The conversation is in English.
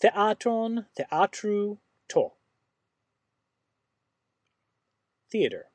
theatron, theatru, to. Theatre